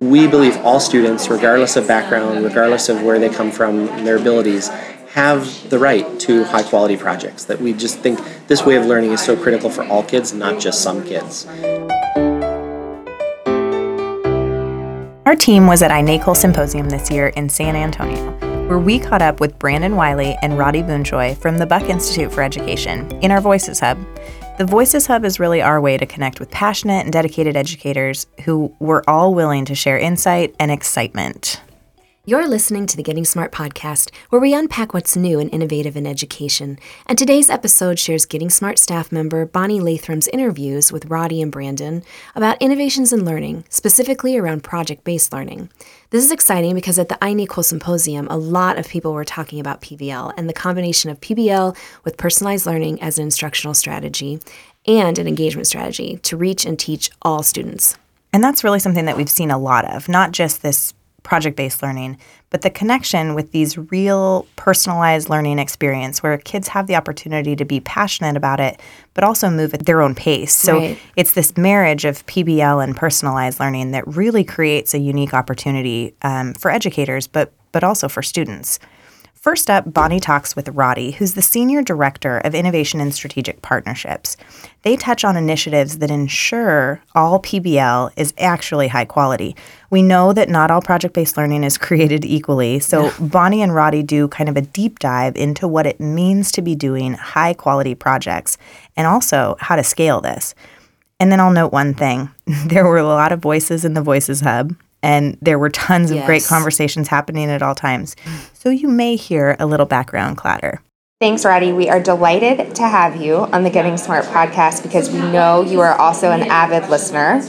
we believe all students, regardless of background, regardless of where they come from, their abilities, have the right to high quality projects. That we just think this way of learning is so critical for all kids, not just some kids. Our team was at iNACOL Symposium this year in San Antonio, where we caught up with Brandon Wiley and Rody Boonchouy from the Buck Institute for Education in our Voices Hub. The Voices Hub is really our way to connect with passionate and dedicated educators who were all willing to share insight and excitement. You're listening to the Getting Smart podcast, where we unpack what's new and innovative in education. And today's episode shares Getting Smart staff member Bonnie Lathram's interviews with Rody and Brandon about innovations in learning, specifically around project based learning. This is exciting because at the iNACOL Symposium, a lot of people were talking about PBL and the combination of PBL with personalized learning as an instructional strategy and an engagement strategy to reach and teach all students. And that's really something that we've seen a lot of, not just this project based learning, but the connection with these real personalized learning experience where kids have the opportunity to be passionate about it, but also move at their own pace. So right. it's this marriage of PBL and personalized learning that really creates a unique opportunity um, for educators, but but also for students. First up, Bonnie talks with Rody, who's the Senior Director of Innovation and Strategic Partnerships. They touch on initiatives that ensure all PBL is actually high quality. We know that not all project based learning is created equally, so Bonnie and Rody do kind of a deep dive into what it means to be doing high quality projects and also how to scale this. And then I'll note one thing there were a lot of voices in the Voices Hub and there were tons yes. of great conversations happening at all times. So you may hear a little background clatter. Thanks, Rody. We are delighted to have you on the Getting Smart podcast because we know you are also an avid listener.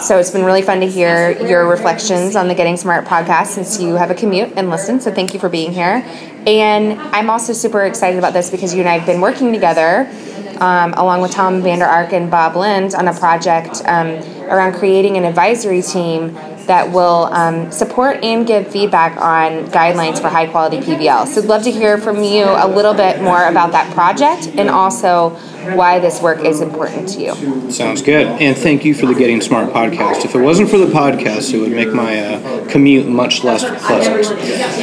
So it's been really fun to hear your reflections on the Getting Smart podcast since you have a commute and listen. So thank you for being here. And I'm also super excited about this because you and I have been working together um, along with Tom Vander Ark and Bob Lenz on a project um, around creating an advisory team that will um, support and give feedback on guidelines for high quality PBL. So I'd love to hear from you a little bit more about that project and also why this work is important to you. Sounds good. And thank you for the Getting Smart podcast. If it wasn't for the podcast, it would make my uh, commute much less pleasant.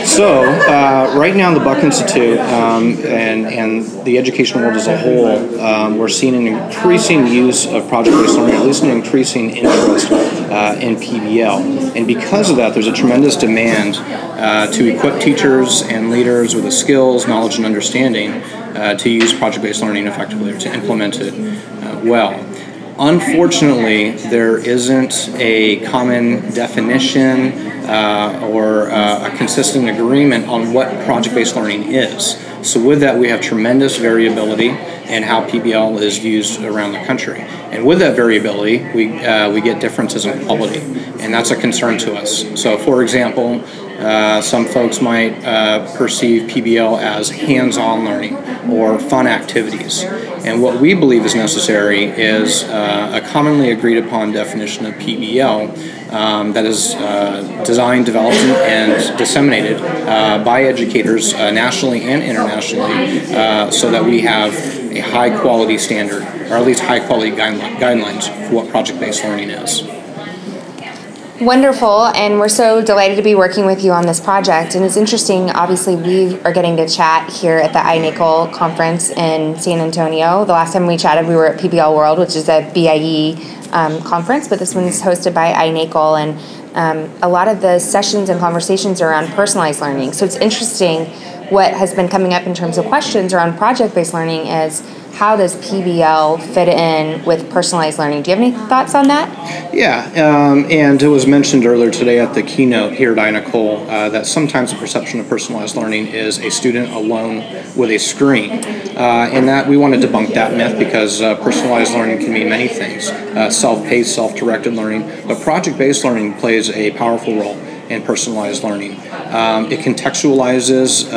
So, uh, right now, the Buck Institute um, and, and the education world as a whole, um, we're seeing an increasing use of project based learning, at least an increasing interest uh, in PBL. And because of that, there's a tremendous demand uh, to equip teachers and leaders with the skills, knowledge, and understanding uh, to use project-based learning effectively or to implement it uh, well. Unfortunately, there isn't a common definition uh, or uh, a consistent agreement on what project-based learning is. So with that, we have tremendous variability in how PBL is used around the country. And with that variability, we, uh, we get differences in quality, and that's a concern to us. So for example, uh, some folks might uh, perceive PBL as hands on learning or fun activities. And what we believe is necessary is uh, a commonly agreed upon definition of PBL um, that is uh, designed, developed, and disseminated uh, by educators nationally and internationally so that we have a high quality standard, or at least high quality guidelines for what project based learning is. Wonderful, and we're so delighted to be working with you on this project. And it's interesting, obviously, we are getting to chat here at the iNACOL conference in San Antonio. The last time we chatted, we were at PBL World, which is a BIE um, conference, but this one's hosted by iNACOL. And um, a lot of the sessions and conversations are around personalized learning. So it's interesting what has been coming up in terms of questions around project based learning is how does PBL fit in with personalized learning? Do you have any thoughts on that? Yeah, um, and it was mentioned earlier today at the keynote here at iNACOL uh, that sometimes the perception of personalized learning is a student alone with a screen, uh, and that we want to debunk that myth because uh, personalized learning can mean many things: uh, self-paced, self-directed learning, but project-based learning plays a powerful role in personalized learning. Um, it contextualizes.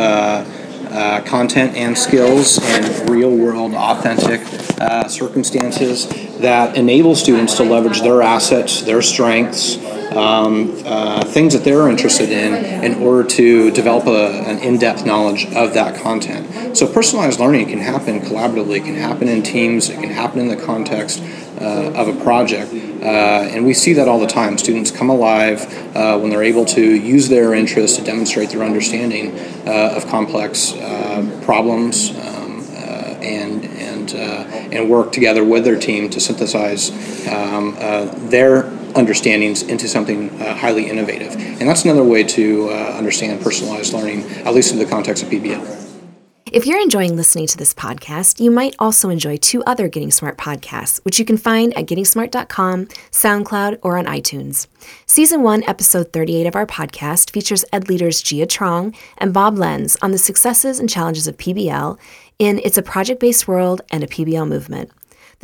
Uh, content and skills and real world authentic uh, circumstances that enable students to leverage their assets, their strengths, um, uh, things that they're interested in in order to develop a, an in-depth knowledge of that content. So personalized learning can happen collaboratively, it can happen in teams, it can happen in the context uh, of a project. Uh, and we see that all the time. Students come alive uh, when they're able to use their interests to demonstrate their understanding uh, of complex uh, problems um, uh, and and uh, and work together with their team to synthesize um, their understandings into something highly innovative. And that's another way to understand personalized learning, at least in the context of PBL. If you're enjoying listening to this podcast, you might also enjoy two other Getting Smart podcasts, which you can find at gettingsmart.com, SoundCloud, or on iTunes. Season 1, Episode 38 of our podcast features ed leaders Gia Truong and Bob Lenz on the successes and challenges of PBL in It's a Project Based World and a PBL Movement.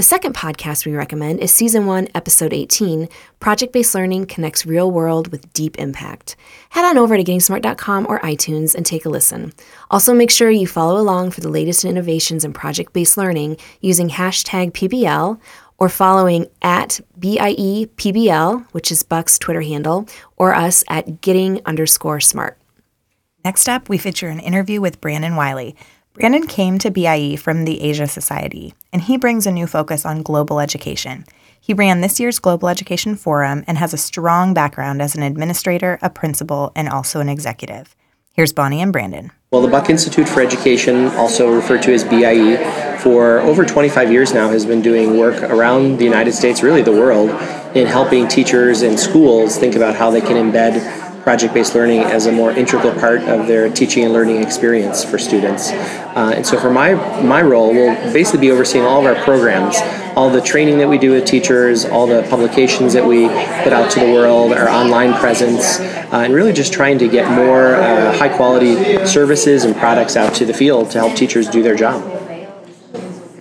The second podcast we recommend is Season 1, Episode 18 Project Based Learning Connects Real World with Deep Impact. Head on over to gettingsmart.com or iTunes and take a listen. Also, make sure you follow along for the latest innovations in project based learning using hashtag PBL or following at BIEPBL, which is Buck's Twitter handle, or us at getting underscore smart. Next up, we feature an interview with Brandon Wiley. Brandon came to BIE from the Asia Society, and he brings a new focus on global education. He ran this year's Global Education Forum and has a strong background as an administrator, a principal, and also an executive. Here's Bonnie and Brandon. Well, the Buck Institute for Education, also referred to as BIE, for over 25 years now has been doing work around the United States, really the world, in helping teachers and schools think about how they can embed project-based learning as a more integral part of their teaching and learning experience for students. Uh, and so for my, my role, we'll basically be overseeing all of our programs, all the training that we do with teachers, all the publications that we put out to the world, our online presence, uh, and really just trying to get more uh, high-quality services and products out to the field to help teachers do their job.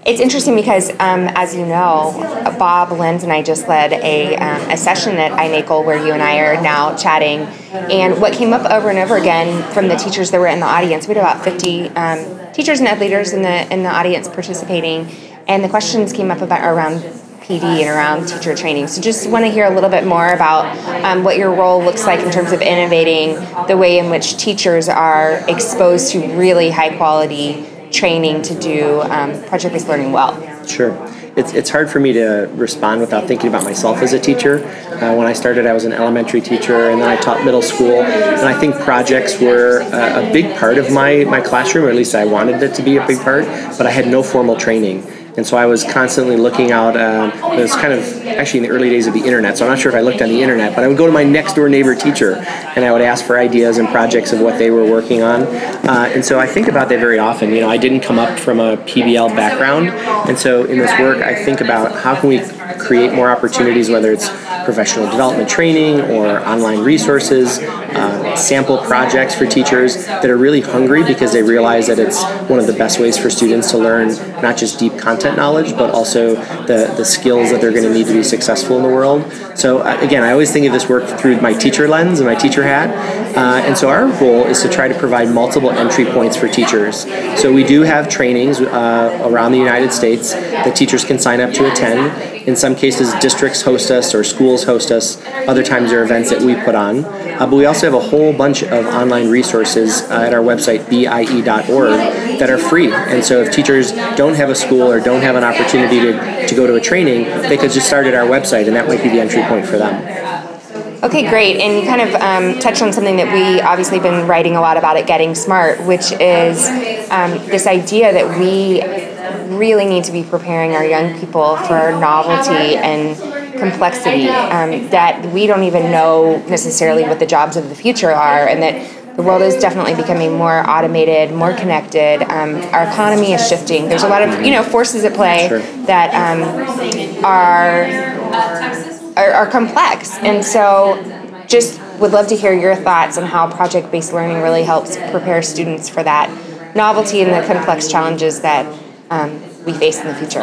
It's interesting because, um, as you know, Bob Lenz and I just led a, um, a session at iNACOL where you and I are now chatting. And what came up over and over again from the teachers that were in the audience, we had about 50 um, teachers and ed leaders in the in the audience participating, and the questions came up about around PD and around teacher training. So just want to hear a little bit more about um, what your role looks like in terms of innovating the way in which teachers are exposed to really high quality training to do um, project based learning well. Sure. It's, it's hard for me to respond without thinking about myself as a teacher. Uh, when I started, I was an elementary teacher and then I taught middle school. And I think projects were a big part of my, my classroom, or at least I wanted it to be a big part, but I had no formal training. And so I was constantly looking out. Um, it was kind of actually in the early days of the internet, so I'm not sure if I looked on the internet, but I would go to my next door neighbor teacher and I would ask for ideas and projects of what they were working on. Uh, and so I think about that very often. You know, I didn't come up from a PBL background, and so in this work, I think about how can we create more opportunities, whether it's professional development training or online resources, uh, sample projects for teachers that are really hungry because they realize that it's one of the best ways for students to learn not just deep content knowledge, but also the, the skills that they're going to need to be successful in the world. So, uh, again, I always think of this work through my teacher lens and my teacher hat. Uh, and so, our goal is to try to provide multiple entry points for teachers. So, we do have trainings uh, around the United States that teachers can sign up to attend. In some cases, districts host us or schools host us. Other times, there are events that we put on. Uh, but we also have a whole bunch of online resources uh, at our website, bie.org, that are free. And so, if teachers don't have a school or don't have an opportunity to, to go to a training, they could just start at our website, and that might be the entry point for them. Okay, great. And you kind of um, touched on something that we obviously been writing a lot about at Getting Smart, which is um, this idea that we really need to be preparing our young people for novelty and complexity. Um, that we don't even know necessarily what the jobs of the future are, and that the world is definitely becoming more automated, more connected. Um, our economy is shifting. There's a lot of you know forces at play that um, are are, are complex. And so, just would love to hear your thoughts on how project based learning really helps prepare students for that novelty and the complex challenges that um, we face in the future.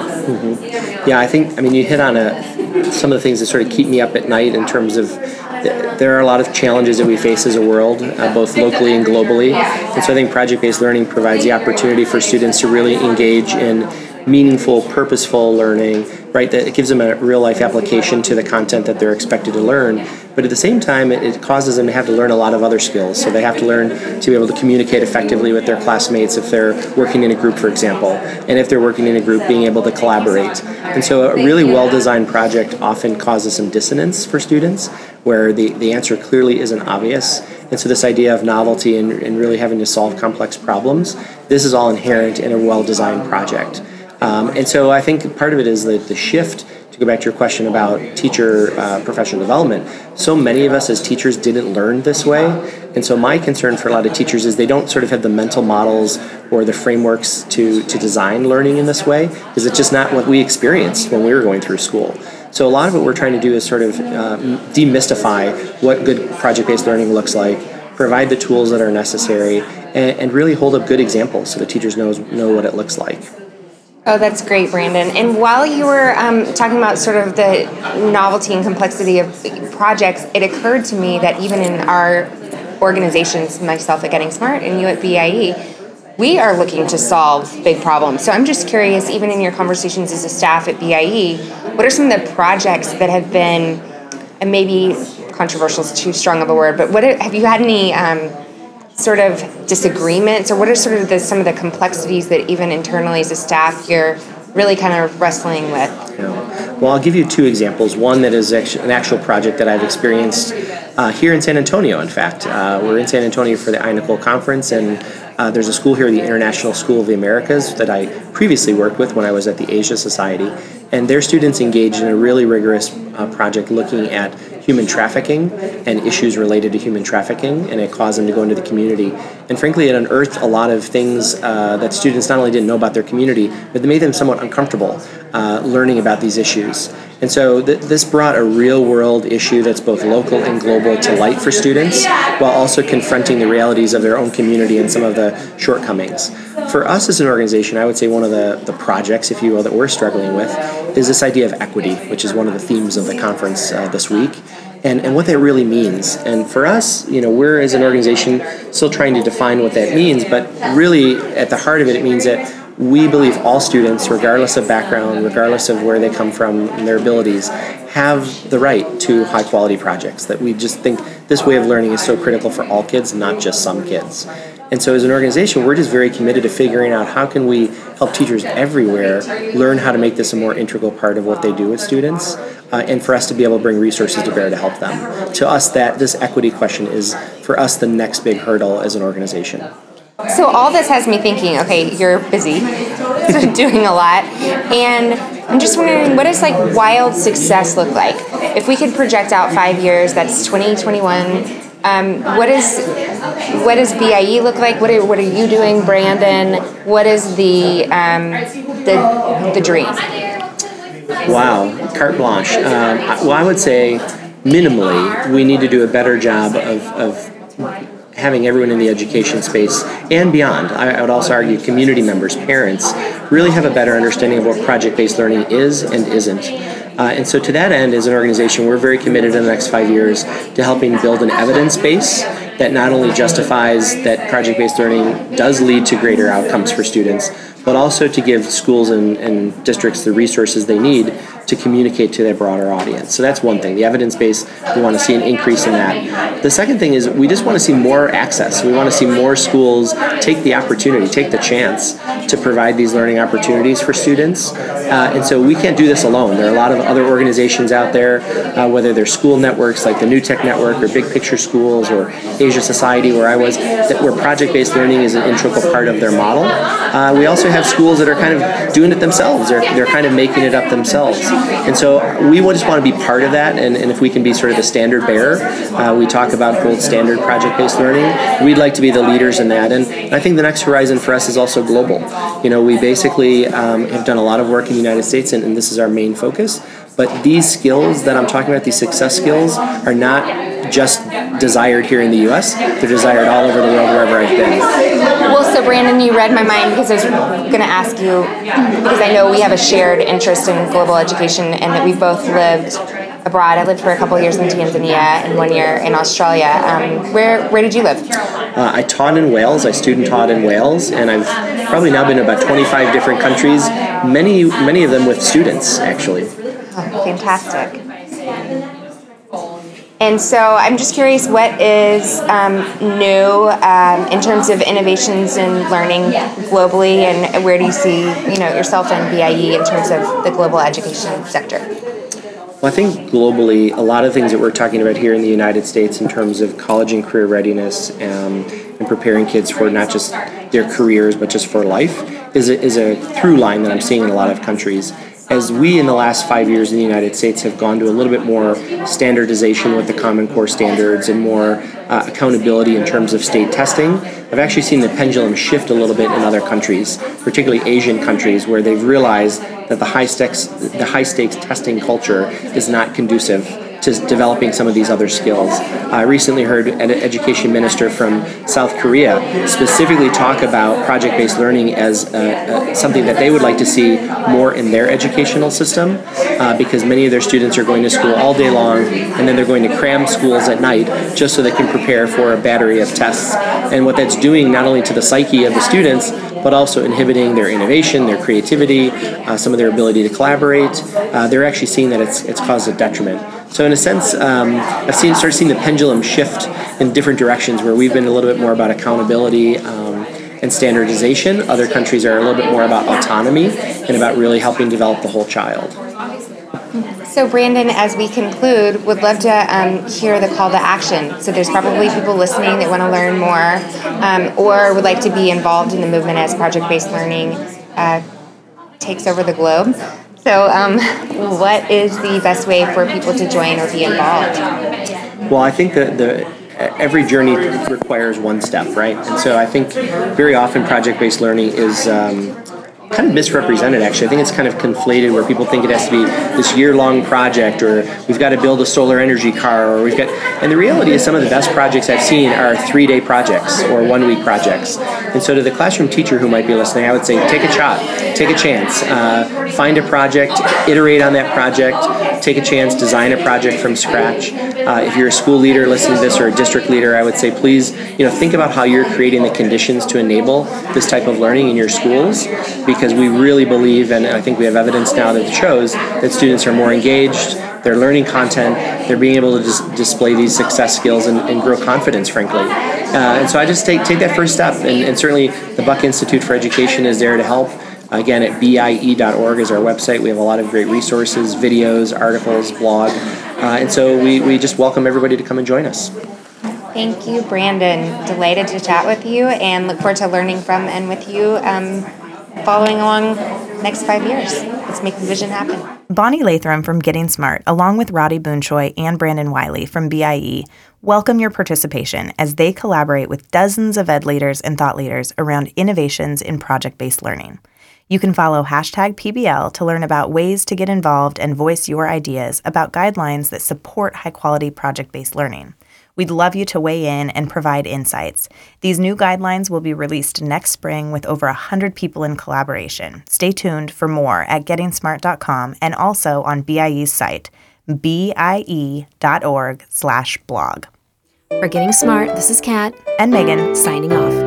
Yeah, I think, I mean, you hit on a, some of the things that sort of keep me up at night in terms of th- there are a lot of challenges that we face as a world, uh, both locally and globally. And so I think project based learning provides the opportunity for students to really engage in meaningful, purposeful learning, right? That it gives them a real life application to the content that they're expected to learn. But at the same time, it, it causes them to have to learn a lot of other skills. So they have to learn to be able to communicate effectively with their classmates if they're working in a group, for example. And if they're working in a group, being able to collaborate. And so a really well-designed project often causes some dissonance for students where the, the answer clearly isn't obvious. And so this idea of novelty and, and really having to solve complex problems, this is all inherent in a well-designed project. Um, and so I think part of it is the, the shift to go back to your question about teacher uh, professional development, so many of us as teachers didn't learn this way. And so my concern for a lot of teachers is they don't sort of have the mental models or the frameworks to, to design learning in this way because it's just not what we experienced when we were going through school. So a lot of what we're trying to do is sort of uh, demystify what good project-based learning looks like, provide the tools that are necessary, and, and really hold up good examples so the teachers knows know what it looks like. Oh, that's great, Brandon. And while you were um, talking about sort of the novelty and complexity of projects, it occurred to me that even in our organizations, myself at Getting Smart and you at BIE, we are looking to solve big problems. So I'm just curious, even in your conversations as a staff at BIE, what are some of the projects that have been, and maybe controversial is too strong of a word, but what have you had any um, sort of disagreements, or what are sort of the, some of the complexities that even internally as a staff you're really kind of wrestling with? Yeah. Well, I'll give you two examples. One that is an actual project that I've experienced uh, here in San Antonio, in fact. Uh, we're in San Antonio for the INACOL conference, and uh, there's a school here, the International School of the Americas, that I previously worked with when I was at the Asia Society. And their students engaged in a really rigorous uh, project looking at human trafficking and issues related to human trafficking, and it caused them to go into the community. And frankly, it unearthed a lot of things uh, that students not only didn't know about their community, but they made them somewhat uncomfortable uh, learning about these issues. And so th- this brought a real world issue that's both local and global to light for students, while also confronting the realities of their own community and some of the shortcomings. For us as an organization, I would say one of the, the projects, if you will, that we're struggling with is this idea of equity, which is one of the themes of the conference uh, this week. And, and what that really means. And for us, you know, we're as an organization still trying to define what that means, but really at the heart of it, it means that we believe all students, regardless of background, regardless of where they come from and their abilities, have the right to high quality projects. That we just think this way of learning is so critical for all kids, not just some kids. And so as an organization, we're just very committed to figuring out how can we help teachers everywhere learn how to make this a more integral part of what they do with students uh, and for us to be able to bring resources to bear to help them. To us, that this equity question is for us the next big hurdle as an organization. So all this has me thinking, okay, you're busy, doing a lot, and I'm just wondering, what does like wild success look like? If we could project out five years, that's 2021. Um, what is what does BIE look like? What are, what are you doing, Brandon? What is the um, the the dream? Wow, carte blanche. Um, well, I would say minimally, we need to do a better job of, of having everyone in the education space and beyond. I, would also argue community members, parents, really have a better understanding of what project-based learning is and isn't. Uh, and so, to that end, as an organization, we're very committed in the next five years to helping build an evidence base that not only justifies that project based learning does lead to greater outcomes for students, but also to give schools and, and districts the resources they need to communicate to their broader audience. So that's one thing. The evidence base, we want to see an increase in that. The second thing is we just want to see more access. We want to see more schools take the opportunity, take the chance to provide these learning opportunities for students. Uh, and so we can't do this alone. There are a lot of other organizations out there, uh, whether they're school networks like the New Tech Network or Big Picture Schools or Asia Society, where I was, that where project-based learning is an integral part of their model. Uh, we also have schools that are kind of doing it themselves. They're, they're kind of making it up themselves. And so we just want to be part of that. And, and if we can be sort of the standard bearer, uh, we talk about gold standard project-based learning. We'd like to be the leaders in that. And I think the next horizon for us is also global. You know, we basically um, have done a lot of work in the United States, and, and this is our main focus. But these skills that I'm talking about, these success skills, are not just desired here in the U.S. They're desired all over the world, wherever I've been. Well, so Brandon, you read my mind because I was going to ask you because I know we have a shared interest in global education and that we've both lived abroad. I lived for a couple of years in Tanzania and one year in Australia. Um, where where did you live? Uh, I taught in Wales. I student taught in Wales, and I've probably now been to about 25 different countries. Many many of them with students, actually. Oh, fantastic. And so I'm just curious, what is um, new um, in terms of innovations in learning globally, and where do you see you know yourself and BIE in terms of the global education sector? Well, I think globally, a lot of things that we're talking about here in the United States in terms of college and career readiness um, and preparing kids for not just their careers but just for life is a, is a through line that I'm seeing in a lot of countries. As we in the last five years in the United States have gone to a little bit more standardization with the Common Core standards and more uh, accountability in terms of state testing, I've actually seen the pendulum shift a little bit in other countries, particularly Asian countries, where they've realized that the high stakes the high stakes testing culture is not conducive to developing some of these other skills. I recently heard an education minister from South Korea specifically talk about project based learning as uh, uh, something that they would like to see more in their educational system uh, because many of their students are going to school all day long and then they're going to cram schools at night just so they can prepare for a battery of tests. And what that's doing not only to the psyche of the students, but also inhibiting their innovation, their creativity, uh, some of their ability to collaborate. Uh, they're actually seeing that it's, it's caused a detriment. So in a sense, um, I've seen started seeing the pendulum shift in different directions where we've been a little bit more about accountability um, and standardization. Other countries are a little bit more about autonomy and about really helping develop the whole child. So, Brandon, as we conclude, would love to um, hear the call to action. So, there's probably people listening that want to learn more um, or would like to be involved in the movement as project based learning uh, takes over the globe. So, um, what is the best way for people to join or be involved? Well, I think that the every journey requires one step, right? And so I think very often project-based learning is um, kind of misrepresented actually. I think it's kind of conflated where people think it has to be this year-long project or we've got to build a solar energy car or we've got and the reality is some of the best projects I've seen are three-day projects or one-week projects. And so to the classroom teacher who might be listening, I would say take a shot, take a chance, uh, find a project, iterate on that project, take a chance, design a project from scratch. Uh, if you're a school leader listening to this or a district leader, I would say please, you know, think about how you're creating the conditions to enable this type of learning in your schools because we really believe, and I think we have evidence now that shows that students are more engaged, they're learning content, they're being able to dis- display these success skills and, and grow confidence, frankly. Uh, and so I just take, take that first step, and, and certainly the Buck Institute for Education is there to help. Again, at BIE.org is our website. We have a lot of great resources, videos, articles, blog. Uh, and so we, we just welcome everybody to come and join us. Thank you, Brandon. Delighted to chat with you and look forward to learning from and with you um, following along next five years. Let's make the vision happen. Bonnie Lathram from Getting Smart, along with Rody Boonchouy and Brandon Wiley from BIE, welcome your participation as they collaborate with dozens of ed leaders and thought leaders around innovations in project based learning. You can follow hashtag PBL to learn about ways to get involved and voice your ideas about guidelines that support high quality project based learning. We'd love you to weigh in and provide insights. These new guidelines will be released next spring with over 100 people in collaboration. Stay tuned for more at gettingsmart.com and also on BIE's site, bie.org slash blog. For Getting Smart, this is Kat And Megan, signing off.